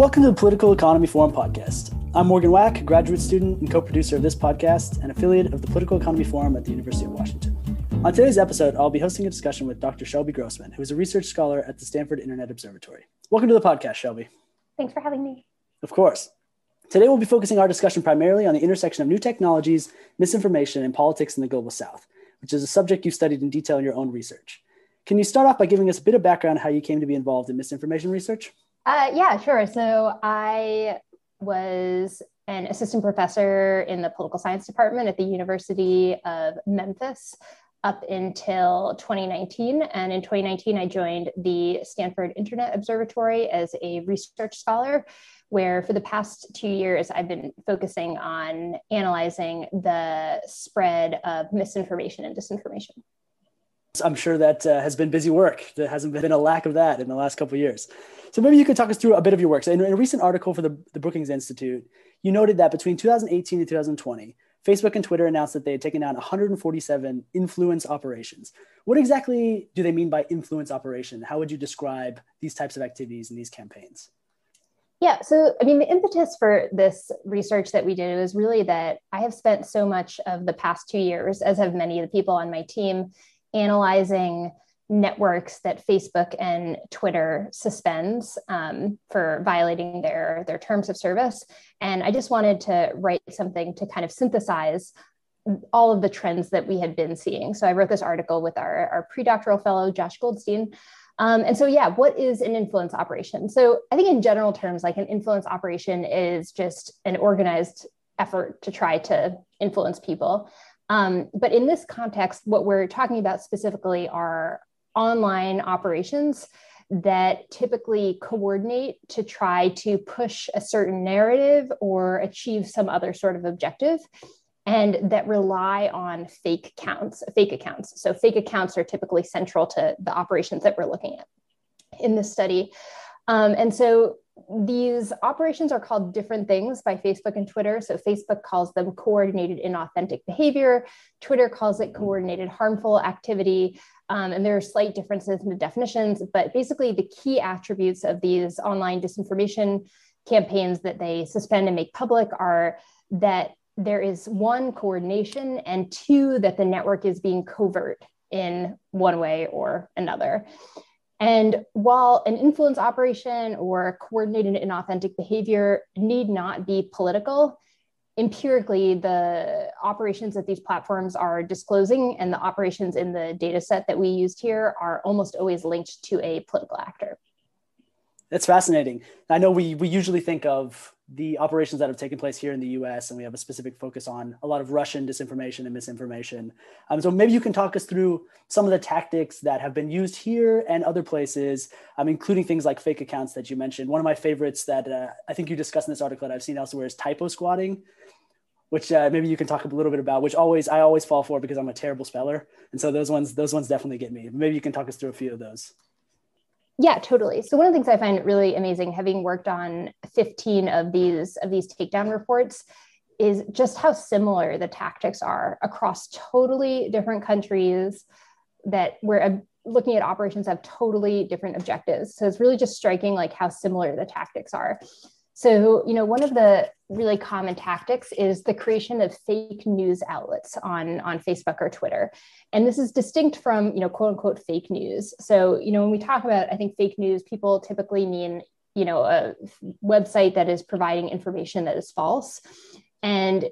Welcome to the Political Economy Forum podcast. I'm Morgan Wack, graduate student and co producer of this podcast and affiliate of the Political Economy Forum at the University of Washington. On today's episode, I'll be hosting a discussion with Dr. Shelby Grossman, who is a research scholar at the Stanford Internet Observatory. Welcome to the podcast, Shelby. Thanks for having me. Of course. Today, we'll be focusing our discussion primarily on the intersection of new technologies, misinformation, and politics in the global south, which is a subject you've studied in detail in your own research. Can you start off by giving us a bit of background on how you came to be involved in misinformation research? Uh, yeah, sure. So I was an assistant professor in the political science department at the University of Memphis up until 2019. And in 2019, I joined the Stanford Internet Observatory as a research scholar, where for the past two years, I've been focusing on analyzing the spread of misinformation and disinformation. I'm sure that uh, has been busy work. There hasn't been a lack of that in the last couple of years. So maybe you could talk us through a bit of your work. So in, in a recent article for the, the Brookings Institute, you noted that between 2018 and 2020, Facebook and Twitter announced that they had taken down 147 influence operations. What exactly do they mean by influence operation? How would you describe these types of activities and these campaigns? Yeah, so I mean, the impetus for this research that we did was really that I have spent so much of the past two years, as have many of the people on my team, analyzing networks that Facebook and Twitter suspends um, for violating their, their terms of service. And I just wanted to write something to kind of synthesize all of the trends that we had been seeing. So I wrote this article with our, our pre-doctoral fellow, Josh Goldstein. Um, and so, yeah, what is an influence operation? So I think in general terms, like an influence operation is just an organized effort to try to influence people. Um, but in this context, what we're talking about specifically are online operations that typically coordinate to try to push a certain narrative or achieve some other sort of objective and that rely on fake accounts fake accounts. So fake accounts are typically central to the operations that we're looking at in this study. Um, and so these operations are called different things by Facebook and Twitter. So Facebook calls them coordinated inauthentic behavior. Twitter calls it coordinated harmful activity. Um, and there are slight differences in the definitions, but basically the key attributes of these online disinformation campaigns that they suspend and make public are that there is one coordination and two that the network is being covert in one way or another. And while an influence operation or coordinated inauthentic behavior need not be political, empirically, the operations that these platforms are disclosing and the operations in the data set that we used here are almost always linked to a political actor. That's fascinating. I know we, we usually think of the operations that have taken place here in the US, and we have a specific focus on a lot of Russian disinformation and misinformation. Um, so maybe you can talk us through some of the tactics that have been used here and other places, um, including things like fake accounts that you mentioned. One of my favorites that uh, I think you discussed in this article that I've seen elsewhere is typo squatting, which uh, maybe you can talk a little bit about, which always I always fall for because I'm a terrible speller, and so those ones those ones definitely get me. Maybe you can talk us through a few of those. Yeah, totally. So one of the things I find really amazing, having worked on 15 of these of these takedown reports, is just how similar the tactics are across totally different countries that we're uh, looking at operations have totally different objectives. So it's really just striking like how similar the tactics are. So, you know, one of the really common tactics is the creation of fake news outlets on, on Facebook or Twitter. And this is distinct from, you know, quote unquote fake news. So, you know, when we talk about, I think, fake news, people typically mean, you know, a website that is providing information that is false. And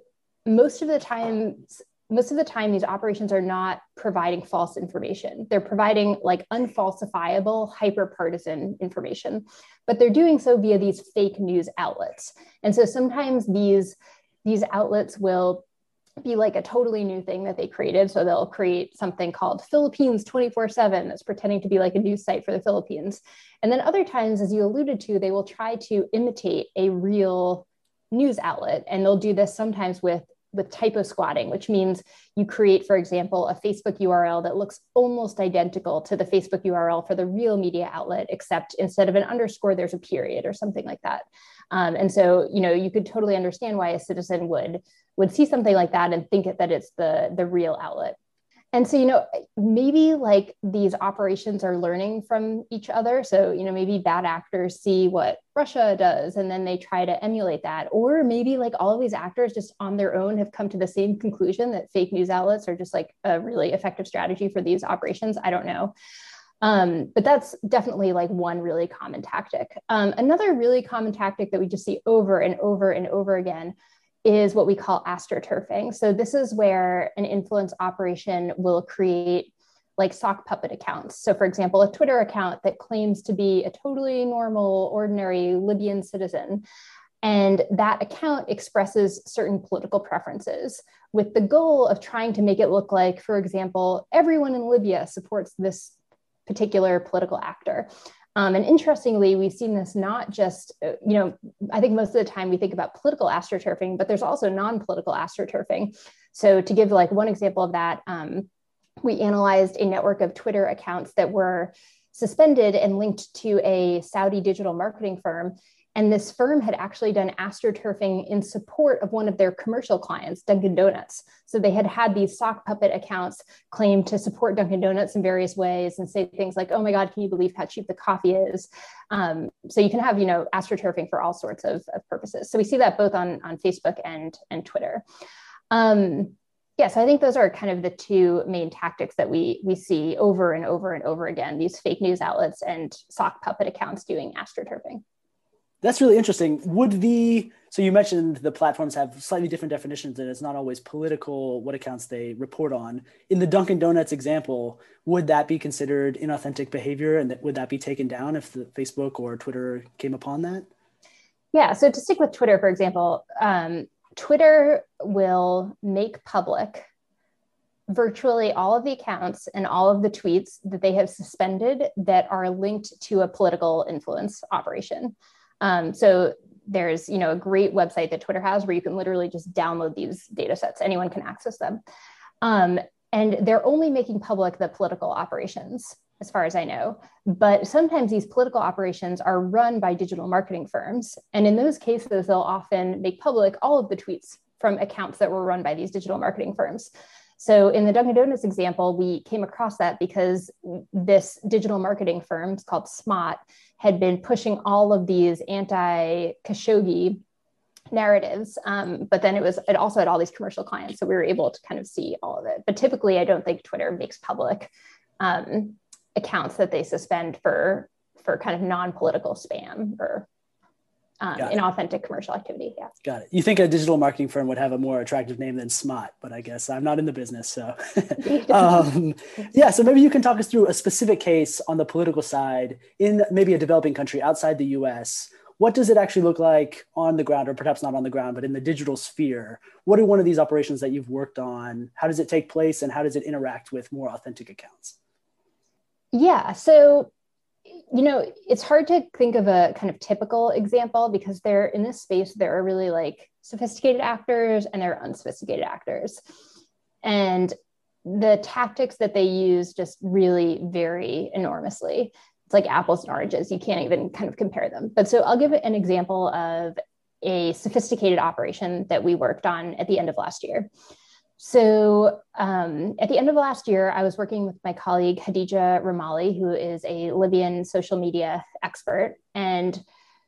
most of the times most of the time these operations are not providing false information. They're providing like unfalsifiable hyper partisan information but they're doing so via these fake news outlets. And so sometimes these these outlets will be like a totally new thing that they created. So they'll create something called philippines 24 7 that's pretending to be like a news site for the philippines. And then other times as you alluded to they will try to imitate a real news outlet. And they'll do this sometimes with with typo squatting, which means you create, for example, a Facebook URL that looks almost identical to the Facebook URL for the real media outlet, except instead of an underscore, there's a period or something like that. Um, and so, you know, you could totally understand why a citizen would would see something like that and think that it's the the real outlet. And so you know maybe like these operations are learning from each other. So you know maybe bad actors see what russia does and then they try to emulate that. Or maybe like all of these actors just on their own have come to the same conclusion that fake news outlets are just like a really effective strategy for these operations. I don't know. Um, but that's definitely like one really common tactic. Um, another really common tactic that we just see over and over and over again is what we call astroturfing. So this is where an influence operation will create like sock puppet accounts. So for example, a Twitter account that claims to be a totally normal, ordinary Libyan citizen. And that account expresses certain political preferences with the goal of trying to make it look like, for example, everyone in Libya supports this particular political actor. Um, and interestingly, we've seen this not just, uh, you know, I think most of the time we think about political astroturfing, but there's also non political astroturfing. So, to give like one example of that, um, we analyzed a network of Twitter accounts that were suspended and linked to a Saudi digital marketing firm and this firm had actually done astroturfing in support of one of their commercial clients, Dunkin' Donuts. So they had had these sock puppet accounts claim to support Dunkin' Donuts in various ways and say things like, oh my God, can you believe how cheap the coffee is? Um, so you can have, you know, astroturfing for all sorts of, of, purposes. So we see that both on, on Facebook and, and Twitter. Um, yes, I think those are kind of the two main tactics that we we see over and over and over again. These fake news outlets and sock puppet accounts doing astroturfing. That's really interesting. Would the so you mentioned the platforms have slightly different definitions and it's not always political what accounts they report on. In the Dunkin' Donuts example, would that be considered inauthentic behavior and would that be taken down if the Facebook or Twitter came upon that? Yeah. So to stick with Twitter, for example, um, Twitter will make public virtually all of the accounts and all of the tweets that they have suspended that are linked to a political influence operation. Um, so there's you know a great website that Twitter has where you can literally just download these data sets. Anyone can access them. Um, and they're only making public the political operations as far as I know. But sometimes these political operations are run by digital marketing firms. And in those cases, they'll often make public all of the tweets from accounts that were run by these digital marketing firms. So in the Dunkin' Donuts example, we came across that because this digital marketing firm, it's called Smaat, had been pushing all of these anti-Khashoggi narratives. Um, but then it was it also had all these commercial clients, so we were able to kind of see all of it. But typically, I don't think Twitter makes public um, accounts that they suspend for for kind of non-political spam or um, inauthentic commercial activity. Yeah. Got it. You think a digital marketing firm would have a more attractive name than Smaat, but I guess I'm not in the business. So, um, yeah. So maybe you can talk us through a specific case on the political side in maybe a developing country outside the US. What does it actually look like on the ground, or perhaps not on the ground, but in the digital sphere? What are one of these operations that you've worked on? How does it take place, and how does it interact with more authentic accounts? Yeah. So you know, it's hard to think of a kind of typical example because there in this space, there are really like sophisticated actors and there are unsophisticated actors. And the tactics that they use just really vary enormously. It's like apples and oranges. You can't even kind of compare them. But so I'll give an example of a sophisticated operation that we worked on at the end of last year. So um, at the end of last year, I was working with my colleague Khadeja Ramali, who is a Libyan social media expert, and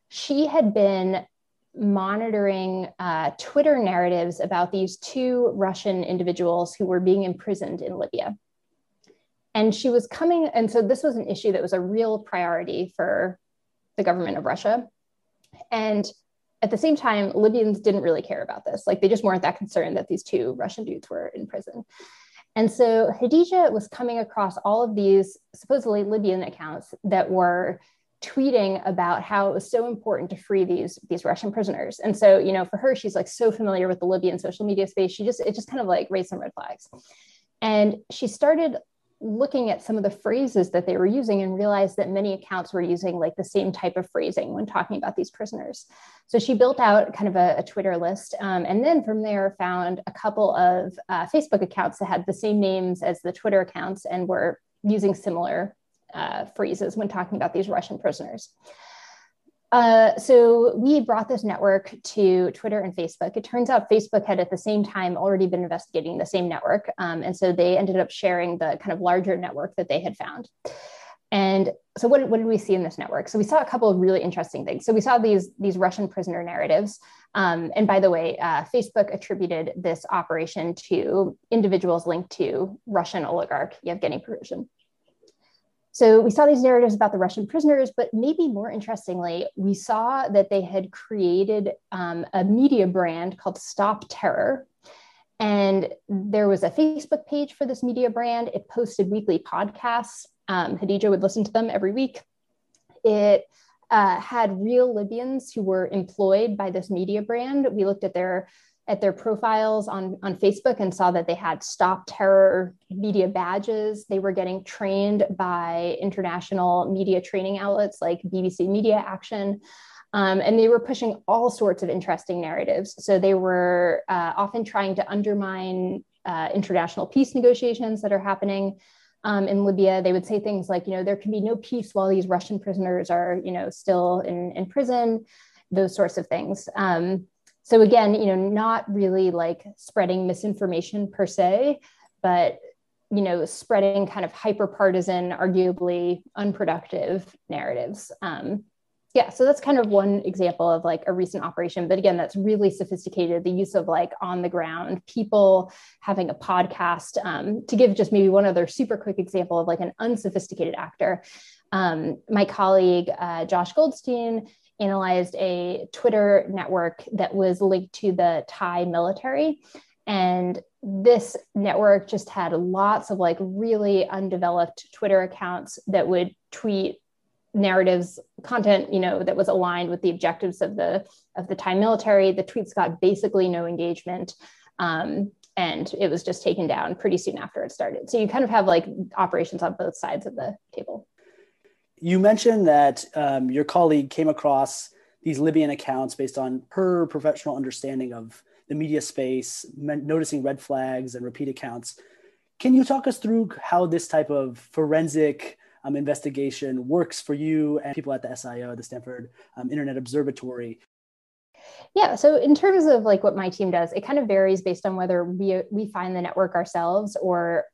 she had been monitoring uh, Twitter narratives about these two Russian individuals who were being imprisoned in Libya. And she was coming, and so this was an issue that was a real priority for the government of Russia. And at the same time, Libyans didn't really care about this. Like they just weren't that concerned that these two Russian dudes were in prison. And so Khadeja was coming across all of these supposedly Libyan accounts that were tweeting about how it was so important to free these these Russian prisoners. And so, you know, for her, she's like so familiar with the Libyan social media space. She just it just kind of like raised some red flags. And she started looking at some of the phrases that they were using and realized that many accounts were using like the same type of phrasing when talking about these prisoners. So she built out kind of a, a Twitter list, um, and then from there found a couple of uh, Facebook accounts that had the same names as the Twitter accounts and were using similar uh, phrases when talking about these Russian prisoners. Uh, so we brought this network to Twitter and Facebook. It turns out Facebook had at the same time already been investigating the same network. Um, and so they ended up sharing the kind of larger network that they had found. And so what, what did we see in this network? So we saw a couple of really interesting things. So we saw these, these Russian prisoner narratives. Um, and by the way, uh, Facebook attributed this operation to individuals linked to Russian oligarch Yevgeny Prigozhin. So we saw these narratives about the Russian prisoners, but maybe more interestingly, we saw that they had created um, a media brand called Stop Terror. And there was a Facebook page for this media brand. It posted weekly podcasts. Um, Khadeja would listen to them every week. It uh, had real Libyans who were employed by this media brand. We looked at their at their profiles on, on Facebook and saw that they had stop terror media badges. They were getting trained by international media training outlets like BBC Media Action. Um, and they were pushing all sorts of interesting narratives. So they were uh, often trying to undermine uh, international peace negotiations that are happening um, in Libya. They would say things like, you know, there can be no peace while these Russian prisoners are, you know, still in, in prison, those sorts of things. Um, so again you know not really like spreading misinformation per se but you know spreading kind of hyper partisan arguably unproductive narratives. Um, yeah so that's kind of one example of like a recent operation. But again that's really sophisticated the use of like on the ground people having a podcast um, to give just maybe one other super quick example of like an unsophisticated actor. Um, my colleague uh, josh goldstein analyzed a Twitter network that was linked to the Thai military. And this network just had lots of like really undeveloped Twitter accounts that would tweet narratives content you know that was aligned with the objectives of the of the Thai military. The tweets got basically no engagement um, and it was just taken down pretty soon after it started. So you kind of have like operations on both sides of the table you mentioned that um, your colleague came across these Libyan accounts based on her professional understanding of the media space, noticing red flags and repeat accounts. Can you talk us through how this type of forensic um, investigation works for you and people at the SIO, the Stanford um, Internet Observatory? Yeah, so in terms of like what my team does, it kind of varies based on whether we we find the network ourselves or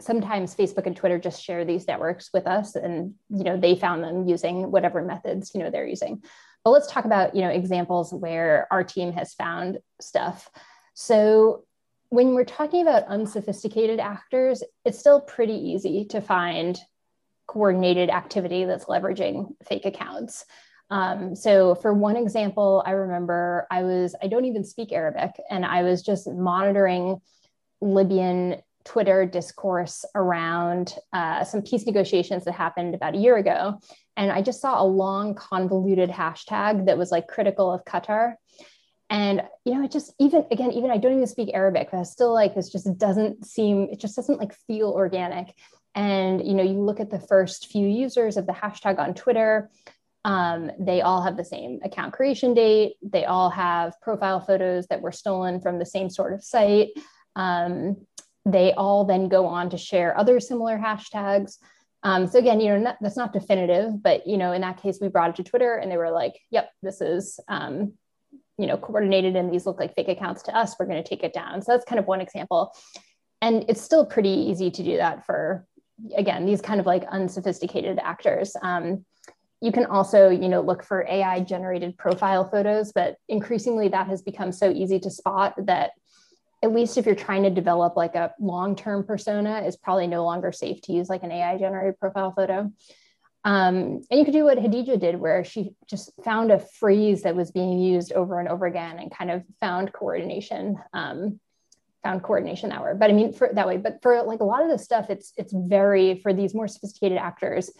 sometimes Facebook and Twitter just share these networks with us and you know they found them using whatever methods you know they're using. But let's talk about you know examples where our team has found stuff. So when we're talking about unsophisticated actors, it's still pretty easy to find coordinated activity that's leveraging fake accounts. Um, so for one example, I remember I was, I don't even speak Arabic, and I was just monitoring Libyan Twitter discourse around uh, some peace negotiations that happened about a year ago. And I just saw a long, convoluted hashtag that was like critical of Qatar. And, you know, it just even, again, even I don't even speak Arabic, but I still like this just doesn't seem, it just doesn't like feel organic. And, you know, you look at the first few users of the hashtag on Twitter, um, they all have the same account creation date. They all have profile photos that were stolen from the same sort of site. Um, they all then go on to share other similar hashtags. Um, so again, you know, not, that's not definitive, but you know, in that case, we brought it to Twitter and they were like, "Yep, this is um, you know coordinated, and these look like fake accounts to us. We're going to take it down." So that's kind of one example, and it's still pretty easy to do that for again these kind of like unsophisticated actors. Um, you can also you know look for AI generated profile photos, but increasingly that has become so easy to spot that at least if you're trying to develop like a long-term persona, is probably no longer safe to use like an AI generated profile photo. Um, and you could do what Khadeja did, where she just found a phrase that was being used over and over again and kind of found coordination, um, found coordination that way. But I mean, for that way, but for like a lot of the stuff, it's it's very for these more sophisticated actors,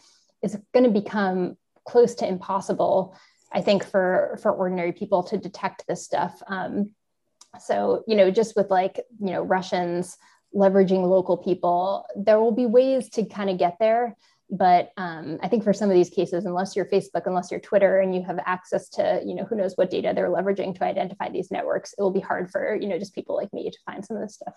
it's going to become close to impossible, I think, for for ordinary people to detect this stuff. Um, so, you know, just with like, you know, Russians leveraging local people, there will be ways to kind of get there. But um, I think for some of these cases, unless you're Facebook, unless you're Twitter, and you have access to, you know, who knows what data they're leveraging to identify these networks, it will be hard for, you know, just people like me to find some of this stuff.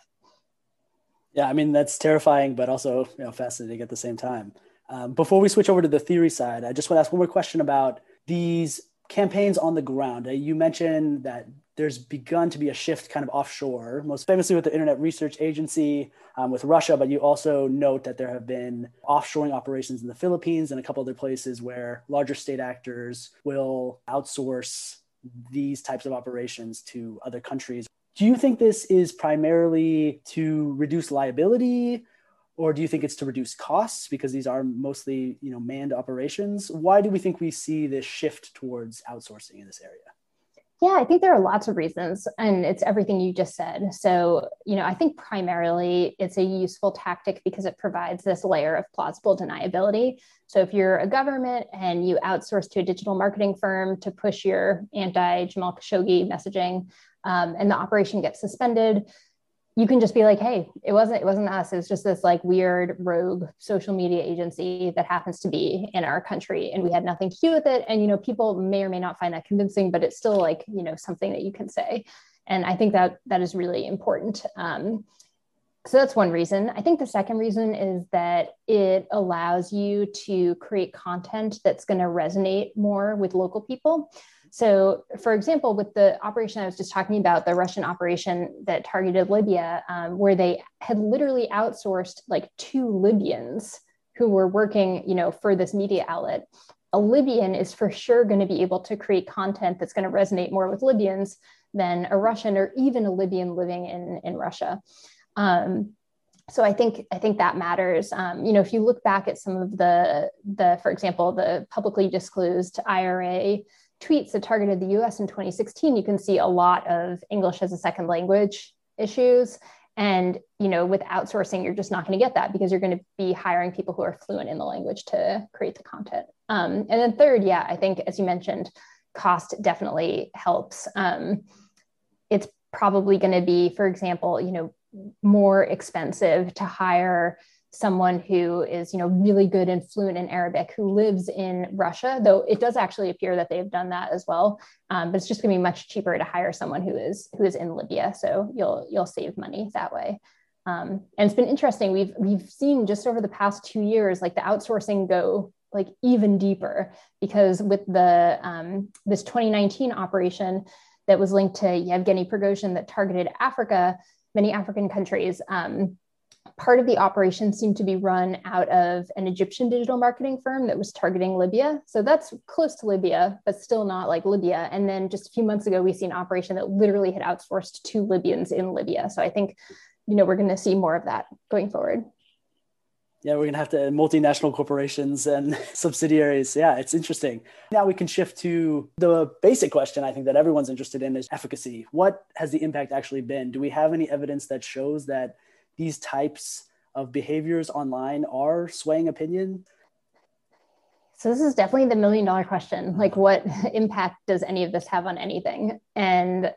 Yeah, I mean, that's terrifying, but also, you know, fascinating at the same time. Um, before we switch over to the theory side, I just want to ask one more question about these campaigns on the ground. Uh, you mentioned that there's begun to be a shift kind of offshore, most famously with the Internet Research Agency um, with Russia, but you also note that there have been offshoring operations in the Philippines and a couple other places where larger state actors will outsource these types of operations to other countries. Do you think this is primarily to reduce liability or do you think it's to reduce costs? Because these are mostly you know manned operations. Why do we think we see this shift towards outsourcing in this area yeah i think there are lots of reasons and it's everything you just said. So you know i think primarily it's a useful tactic because it provides this layer of plausible deniability. So if you're a government and you outsource to a digital marketing firm to push your anti jamal khashoggi messaging um, and the operation gets suspended you can just be like, hey, it wasn't it wasn't us. It was just this like weird rogue social media agency that happens to be in our country, and we had nothing to do with it. And you know, people may or may not find that convincing, but it's still like you know something that you can say. And I think that that is really important. Um, so that's one reason. I think the second reason is that it allows you to create content that's going to resonate more with local people. So, for example, with the operation I was just talking about, the Russian operation that targeted Libya, um, where they had literally outsourced like two Libyans who were working, you know, for this media outlet. A Libyan is for sure going to be able to create content that's going to resonate more with Libyans than a Russian or even a Libyan living in, in Russia. Um, so I think I think that matters. Um, you know, if you look back at some of the the, for example, the publicly disclosed IRA tweets that targeted the US in 2016, you can see a lot of English as a second language issues. And you know, with outsourcing, you're just not going to get that because you're going to be hiring people who are fluent in the language to create the content. Um, and then third, yeah, I think as you mentioned, cost definitely helps. Um, it's probably going to be, for example, you know, more expensive to hire someone who is you know really good and fluent in arabic who lives in russia though it does actually appear that they've done that as well. Um, but it's just going to be much cheaper to hire someone who is who is in libya. So you'll you'll save money that way. Um, and it's been interesting. We've we've seen just over the past two years like the outsourcing go like even deeper because with the um, this 2019 operation that was linked to yevgeny prigozhin that targeted africa many african countries um, part of the operation seemed to be run out of an Egyptian digital marketing firm that was targeting Libya. So that's close to Libya, but still not like Libya. And then just a few months ago, we see an operation that literally had outsourced two Libyans in Libya. So I think, you know, we're going to see more of that going forward. Yeah, we're going to have to uh, multinational corporations and subsidiaries. Yeah, it's interesting. Now we can shift to the basic question I think that everyone's interested in is efficacy. What has the impact actually been? Do we have any evidence that shows that these types of behaviors online are swaying opinion? So this is definitely the million dollar question. Like what impact does any of this have on anything? And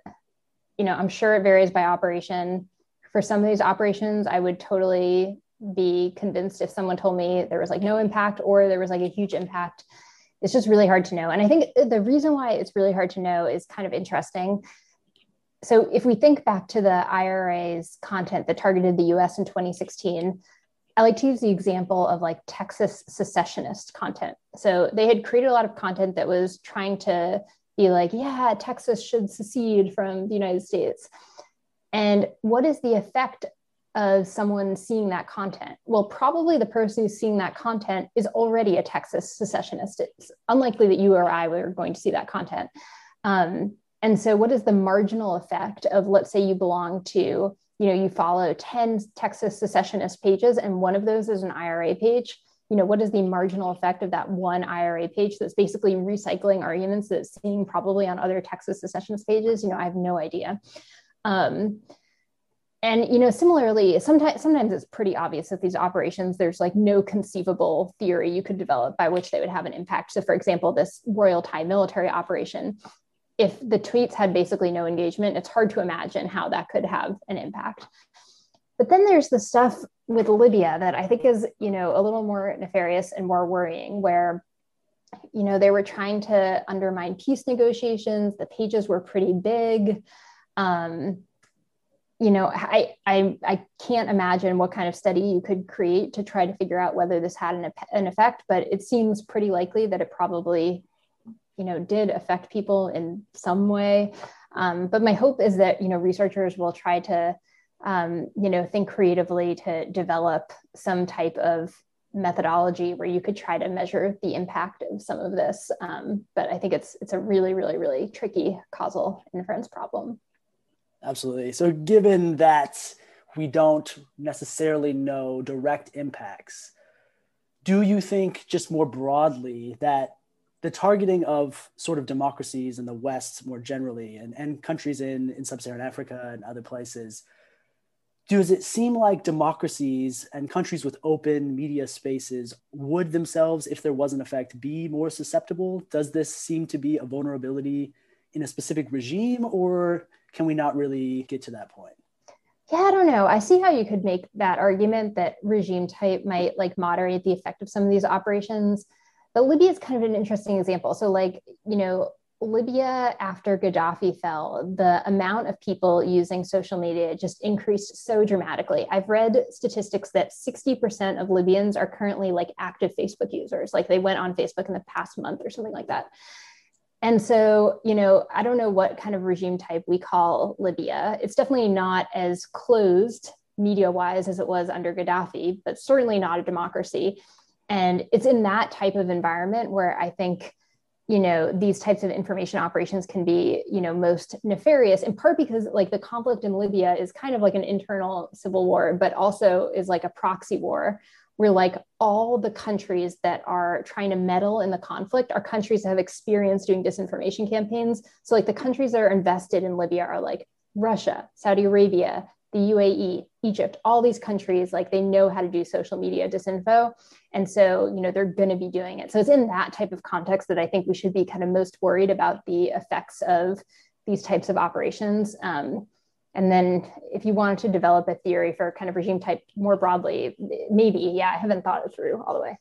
you know, I'm sure it varies by operation. For some of these operations, I would totally be convinced if someone told me there was like no impact or there was like a huge impact. It's just really hard to know. And I think the reason why it's really hard to know is kind of interesting so if we think back to the IRA's content that targeted the US in 2016, I like to use the example of like Texas secessionist content. So they had created a lot of content that was trying to be like, yeah, Texas should secede from the United States. And what is the effect of someone seeing that content? Well, probably the person who's seeing that content is already a Texas secessionist. It's unlikely that you or I were going to see that content. Um, and so, what is the marginal effect of, let's say, you belong to, you know, you follow 10 Texas secessionist pages, and one of those is an IRA page? You know, what is the marginal effect of that one IRA page that's basically recycling arguments that's seen probably on other Texas secessionist pages? You know, I have no idea. Um, and you know similarly sometimes sometimes it's pretty obvious that these operations there's like no conceivable theory you could develop by which they would have an impact so for example this royal thai military operation if the tweets had basically no engagement, it's hard to imagine how that could have an impact. But then there's the stuff with Libya that I think is, you know, a little more nefarious and more worrying, where, you know, they were trying to undermine peace negotiations. The pages were pretty big. Um, you know, I, I I can't imagine what kind of study you could create to try to figure out whether this had an, an effect, but it seems pretty likely that it probably you know, did affect people in some way. Um, but my hope is that, you know, researchers will try to, um, you know, think creatively to develop some type of methodology where you could try to measure the impact of some of this. Um, but I think it's it's a really, really, really tricky causal inference problem. Absolutely. So given that we don't necessarily know direct impacts, do you think just more broadly that the targeting of sort of democracies in the West more generally and, and countries in, in sub-Saharan Africa and other places does it seem like democracies and countries with open media spaces would themselves, if there was an effect, be more susceptible? Does this seem to be a vulnerability in a specific regime, or can we not really get to that point? Yeah, I don't know. I see how you could make that argument that regime type might like moderate the effect of some of these operations. But Libya is kind of an interesting example. So, like, you know, Libya, after Gaddafi fell, the amount of people using social media just increased so dramatically. I've read statistics that 60% of Libyans are currently like active Facebook users, like they went on Facebook in the past month or something like that. And so, you know, I don't know what kind of regime type we call Libya. It's definitely not as closed media wise as it was under Gaddafi, but certainly not a democracy. And it's in that type of environment where I think you know these types of information operations can be you know most nefarious in part because like the conflict in libya is kind of like an internal civil war but also is like a proxy war where like all the countries that are trying to meddle in the conflict are countries that have experience doing disinformation campaigns. So like the countries that are invested in libya are like russia saudi arabia the UAE, Egypt, all these countries, like they know how to do social media disinfo. And so, you know, they're going to be doing it. So it's in that type of context that I think we should be kind of most worried about the effects of these types of operations. Um, and then if you wanted to develop a theory for kind of regime type more broadly, maybe, yeah, I haven't thought it through all the way.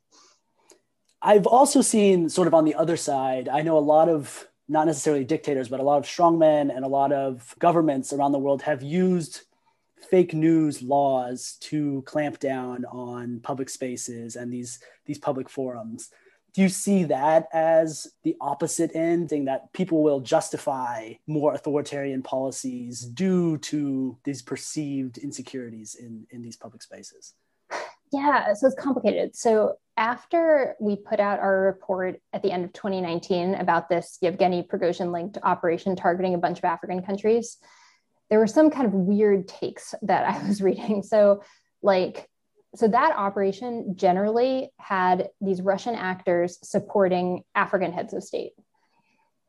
I've also seen sort of on the other side, I know a lot of not necessarily dictators, but a lot of strongmen and a lot of governments around the world have used fake news laws to clamp down on public spaces and these these public forums. Do you see that as the opposite end thing that people will justify more authoritarian policies due to these perceived insecurities in in these public spaces? Yeah so it's complicated. So after we put out our report at the end of 2019 about this Yevgeny Prigozhin linked operation targeting a bunch of African countries, there were some kind of weird takes that I was reading. So, like, so that operation generally had these Russian actors supporting African heads of state.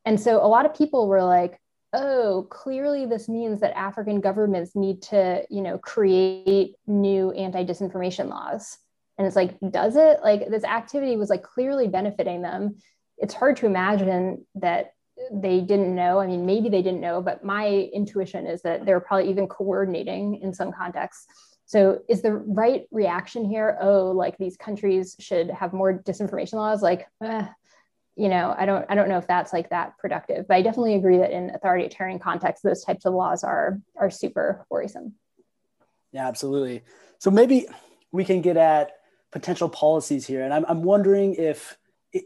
And so a lot of people were like, oh, clearly this means that African governments need to, you know, create new anti-disinformation laws. And it's like, does it? Like this activity was like clearly benefiting them. It's hard to imagine that they didn't know. I mean, maybe they didn't know, but my intuition is that they're probably even coordinating in some contexts. So, is the right reaction here? Oh, like these countries should have more disinformation laws. Like, eh, you know, I don't, I don't know if that's like that productive. But I definitely agree that in authoritarian contexts, those types of laws are are super worrisome. Yeah, absolutely. So maybe we can get at potential policies here, and I'm, I'm wondering if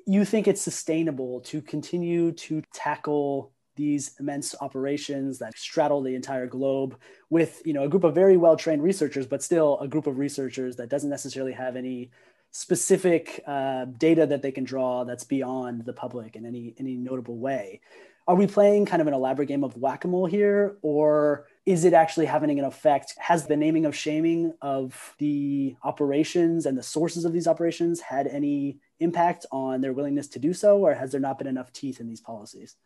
you think it's sustainable to continue to tackle these immense operations that straddle the entire globe with you know a group of very well trained researchers but still a group of researchers that doesn't necessarily have any specific uh, data that they can draw that's beyond the public in any any notable way. Are we playing kind of an elaborate game of whack-a-mole here or is it actually having an effect? Has the naming of shaming of the operations and the sources of these operations had any impact on their willingness to do so, or has there not been enough teeth in these policies?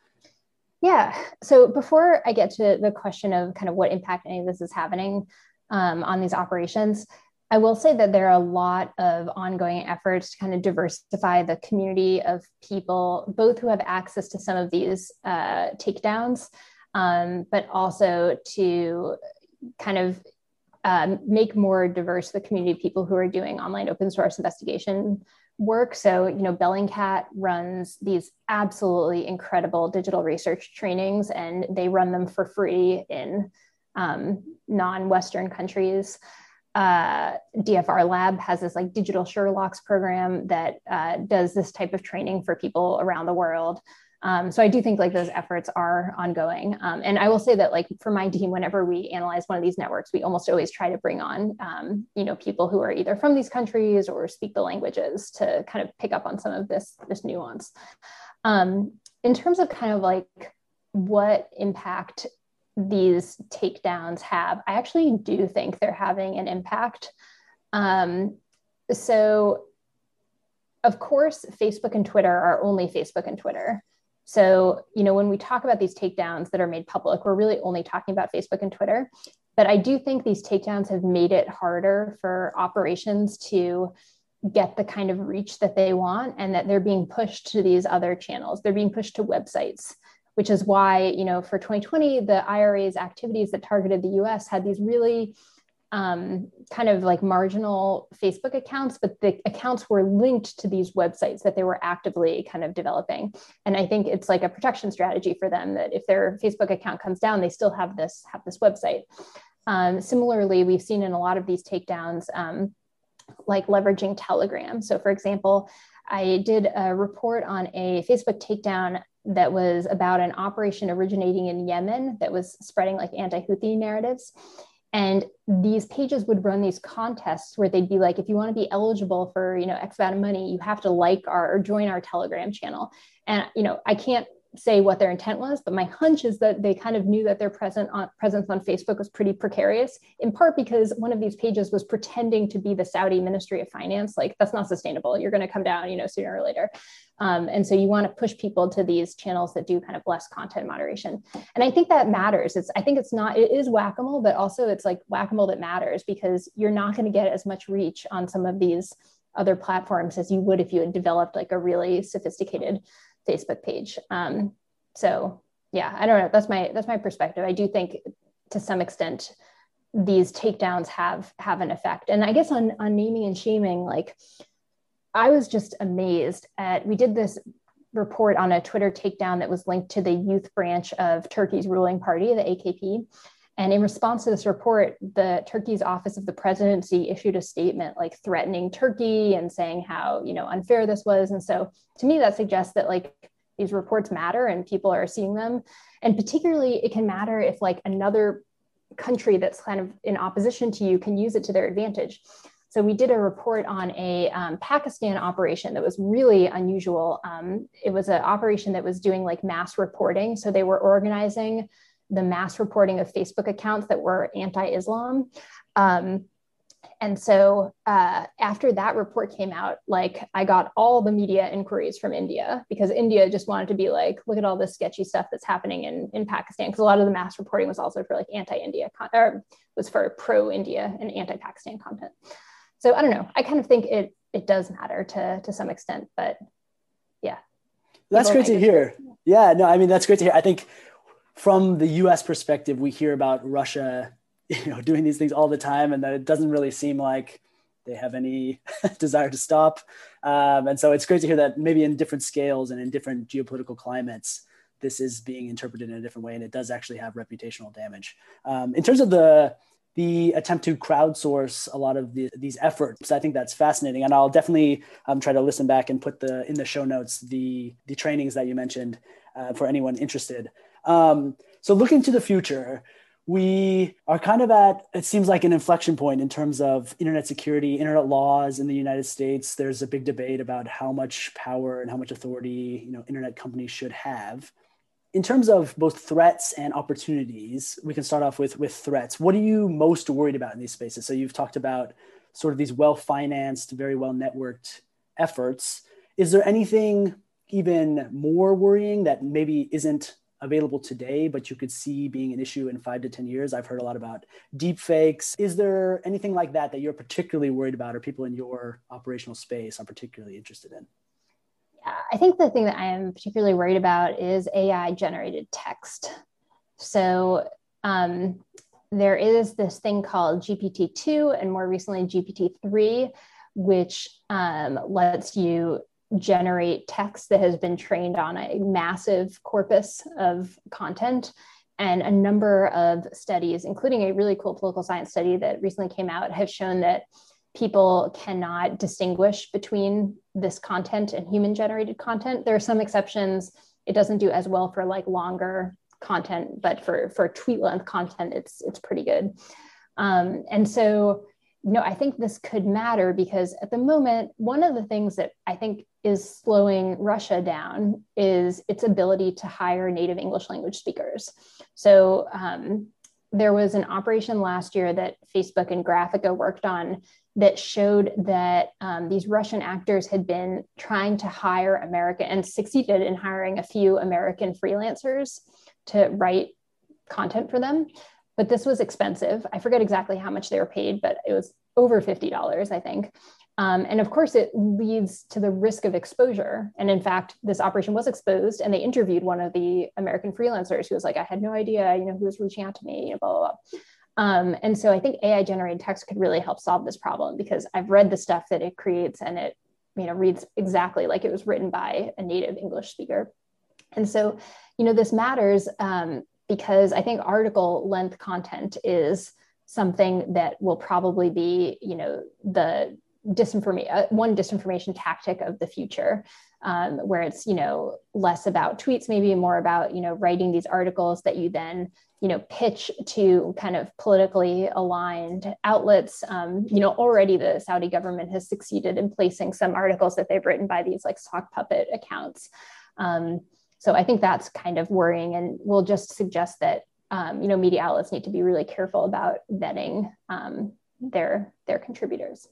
Yeah. So before I get to the question of kind of what impact any of this is having um, on these operations, I will say that there are a lot of ongoing efforts to kind of diversify the community of people, both who have access to some of these uh, takedowns, um, but also to kind of um, make more diverse the community of people who are doing online open source investigation work. So, you know, Bellingcat runs these absolutely incredible digital research trainings, and they run them for free in um, non-Western countries. Uh, DFR Lab has this like digital Sherlock's program that uh, does this type of training for people around the world. Um, so I do think like those efforts are ongoing. Um, and I will say that like for my team, whenever we analyze one of these networks, we almost always try to bring on, um, you know, people who are either from these countries or speak the languages to kind of pick up on some of this, this nuance. Um, in terms of kind of like what impact these takedowns have, I actually do think they're having an impact. Um, so of course, Facebook and Twitter are only Facebook and Twitter. So, you know, when we talk about these takedowns that are made public, we're really only talking about Facebook and Twitter. But I do think these takedowns have made it harder for operations to get the kind of reach that they want and that they're being pushed to these other channels. They're being pushed to websites, which is why, you know, for 2020, the IRA's activities that targeted the US had these really um, kind of like marginal Facebook accounts, but the accounts were linked to these websites that they were actively kind of developing. And I think it's like a protection strategy for them that if their Facebook account comes down, they still have this have this website. Um, similarly, we've seen in a lot of these takedowns, um, like leveraging Telegram. So, for example, I did a report on a Facebook takedown that was about an operation originating in Yemen that was spreading like anti Houthi narratives. And these pages would run these contests where they'd be like, if you want to be eligible for, you know, X amount of money, you have to like our or join our Telegram channel. And, you know, I can't say what their intent was, but my hunch is that they kind of knew that their present on, presence on Facebook was pretty precarious, in part because one of these pages was pretending to be the Saudi Ministry of Finance. Like that's not sustainable. You're going to come down, you know, sooner or later. Um, and so you want to push people to these channels that do kind of less content moderation. And I think that matters. It's I think it's not it is whack-a-mole, but also it's like whack-a-mole that matters because you're not going to get as much reach on some of these other platforms as you would if you had developed like a really sophisticated Facebook page. Um, so yeah, I don't know. That's my that's my perspective. I do think to some extent these takedowns have have an effect. And I guess on on naming and shaming, like I was just amazed at we did this report on a Twitter takedown that was linked to the youth branch of Turkey's ruling party, the AKP. And in response to this report, the Turkey's office of the presidency issued a statement like threatening Turkey and saying how, you know, unfair this was. And so to me, that suggests that like these reports matter and people are seeing them. And particularly it can matter if like another country that's kind of in opposition to you can use it to their advantage. So we did a report on a um, Pakistan operation that was really unusual. Um, it was an operation that was doing like mass reporting. So they were organizing the mass reporting of Facebook accounts that were anti-Islam. Um, and so uh, after that report came out, like I got all the media inquiries from India because India just wanted to be like, look at all this sketchy stuff that's happening in, in Pakistan. Because a lot of the mass reporting was also for like anti-India con- or was for pro-India and anti-Pakistan content. So I don't know. I kind of think it it does matter to to some extent, but yeah. That's great to hear. Yeah, no, I mean that's great to hear. I think from the US perspective, we hear about Russia, you know, doing these things all the time, and that it doesn't really seem like they have any desire to stop. Um, and so it's great to hear that maybe in different scales and in different geopolitical climates, this is being interpreted in a different way, and it does actually have reputational damage. Um, in terms of the the attempt to crowdsource a lot of the, these efforts. I think that's fascinating, and I'll definitely um, try to listen back and put the in the show notes the the trainings that you mentioned uh, for anyone interested. Um, so looking to the future, we are kind of at it seems like an inflection point in terms of internet security, internet laws in the United States. There's a big debate about how much power and how much authority you know internet companies should have. In terms of both threats and opportunities, we can start off with with threats. What are you most worried about in these spaces? So you've talked about sort of these well-financed, very well-networked efforts. Is there anything even more worrying that maybe isn't available today, but you could see being an issue in five to 10 years. I've heard a lot about deep fakes. Is there anything like that that you're particularly worried about or people in your operational space are particularly interested in? Yeah, I think the thing that I am particularly worried about is AI generated text. So um, there is this thing called GPT-2 and more recently GPT-3, which um, lets you generate text that has been trained on a massive corpus of content. And a number of studies, including a really cool political science study that recently came out, have shown that people cannot distinguish between this content and human generated content. There are some exceptions it doesn't do as well for like longer content, but for for tweet length content, it's it's pretty good. Um, and so, you know, I think this could matter because at the moment, one of the things that I think is slowing Russia down is its ability to hire native English language speakers. So um, there was an operation last year that Facebook and Graphika worked on that showed that um, these Russian actors had been trying to hire America and succeeded in hiring a few American freelancers to write content for them. But this was expensive. I forget exactly how much they were paid, but it was over $50, I think. Um, and of course, it leads to the risk of exposure. And in fact, this operation was exposed, and they interviewed one of the American freelancers who was like, "I had no idea, you know, who was reaching out to me, you know, blah blah." blah. Um, and so I think AI generated text could really help solve this problem because I've read the stuff that it creates, and it, you know, reads exactly like it was written by a native English speaker. And so, you know, this matters um, because I think article length content is something that will probably be, you know, the disinformation uh, one disinformation tactic of the future um, where it's you know less about tweets maybe more about you know writing these articles that you then you know pitch to kind of politically aligned outlets. Um, you know already the saudi government has succeeded in placing some articles that they've written by these like sock puppet accounts. Um, so i think that's kind of worrying and we'll just suggest that um, you know media outlets need to be really careful about vetting um, their their contributors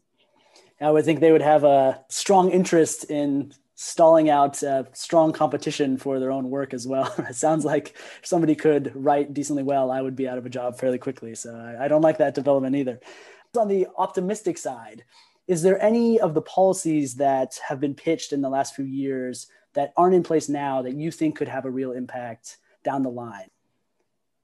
I would think they would have a strong interest in stalling out uh, strong competition for their own work as well. it sounds like if somebody could write decently well, I would be out of a job fairly quickly. So I, I don't like that development either. On the optimistic side, is there any of the policies that have been pitched in the last few years that aren't in place now that you think could have a real impact down the line?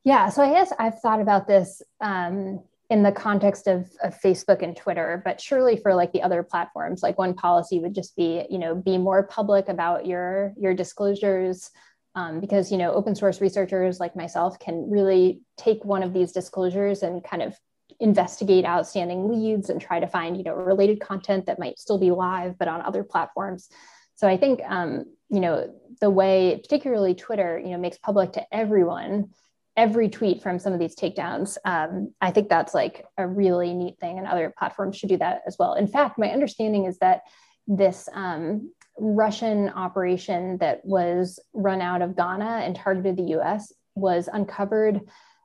Yeah, so I guess I've thought about this um, in the context of, of facebook and twitter but surely for like the other platforms like one policy would just be you know be more public about your your disclosures um, because you know open source researchers like myself can really take one of these disclosures and kind of investigate outstanding leads and try to find you know related content that might still be live but on other platforms. So i think um, you know the way particularly twitter you know makes public to everyone every tweet from some of these takedowns. Um, I think that's like a really neat thing, and other platforms should do that as well. In fact, my understanding is that this um, Russian operation that was run out of Ghana and targeted the US was uncovered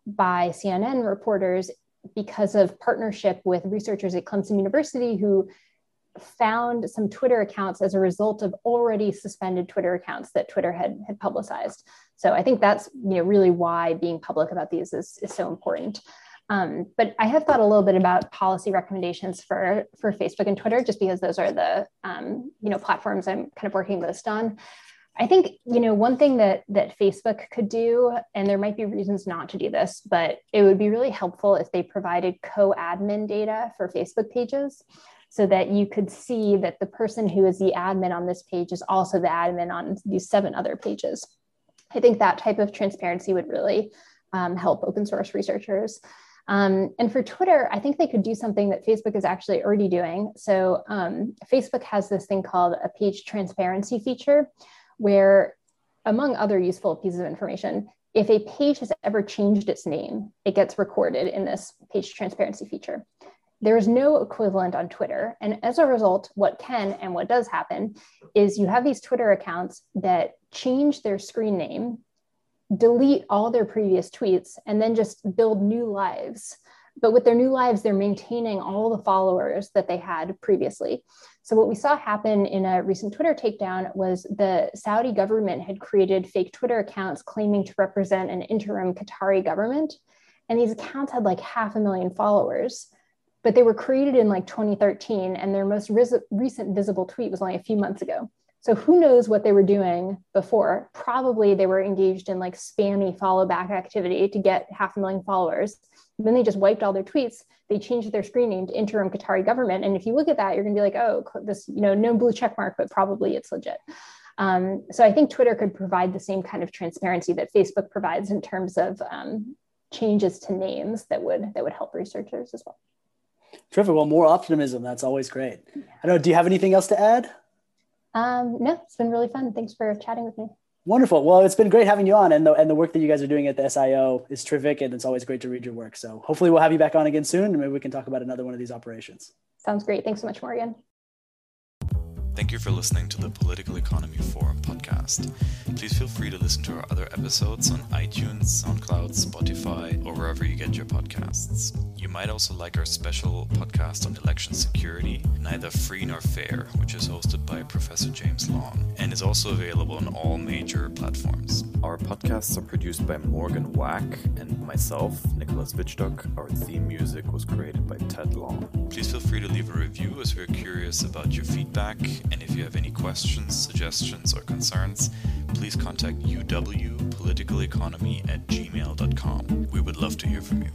by CNN reporters because of partnership with researchers at Clemson University who found some Twitter accounts as a result of already suspended Twitter accounts that Twitter had, had publicized. So I think that's you know really why being public about these is, is so important. Um, but I have thought a little bit about policy recommendations for for Facebook and Twitter, just because those are the um, you know platforms I'm kind of working most on. I think you know one thing that that Facebook could do, and there might be reasons not to do this, but it would be really helpful if they provided co-admin data for Facebook pages so that you could see that the person who is the admin on this page is also the admin on these seven other pages. I think that type of transparency would really um, help open source researchers. Um, and for Twitter, I think they could do something that Facebook is actually already doing. So um, Facebook has this thing called a page transparency feature, where among other useful pieces of information, if a page has ever changed its name, it gets recorded in this page transparency feature. There is no equivalent on Twitter. And as a result, what can and what does happen is you have these Twitter accounts that change their screen name, delete all their previous tweets, and then just build new lives. But with their new lives, they're maintaining all the followers that they had previously. So, what we saw happen in a recent Twitter takedown was the Saudi government had created fake Twitter accounts claiming to represent an interim Qatari government. And these accounts had like half a million followers but they were created in like 2013 and their most ris- recent visible tweet was only a few months ago. So who knows what they were doing before? Probably they were engaged in like spammy follow back activity to get half a million followers. And then they just wiped all their tweets. They changed their screen name to interim qatari government and if you look at that you're going to be like oh this you know no blue check mark but probably it's legit. Um, so i think twitter could provide the same kind of transparency that facebook provides in terms of um, changes to names that would that would help researchers as well Terrific. Well, more optimism. That's always great. I don't know. Do you have anything else to add? Um, no, it's been really fun. Thanks for chatting with me. Wonderful. Well, it's been great having you on, and the and the work that you guys are doing at the SIO is terrific, and it's always great to read your work. So hopefully, we'll have you back on again soon, and maybe we can talk about another one of these operations. Sounds great. Thanks so much, Morgan. Thank you for listening to the Political Economy Forum podcast. Please feel free to listen to our other episodes on iTunes, SoundCloud, Spotify, or wherever you get your podcasts. You might also like our special podcast on election security, Neither Free Nor Fair, which is hosted by Professor James Long and is also available on all major platforms. Our podcasts are produced by Morgan Wack and myself, Nicolas Wittstock. Our theme music was created by Ted Long. Please feel free to leave a review as we're curious about your feedback. And if you have any questions, suggestions, or concerns, please contact uwpoliticaleconomy at gmail.com. We would love to hear from you.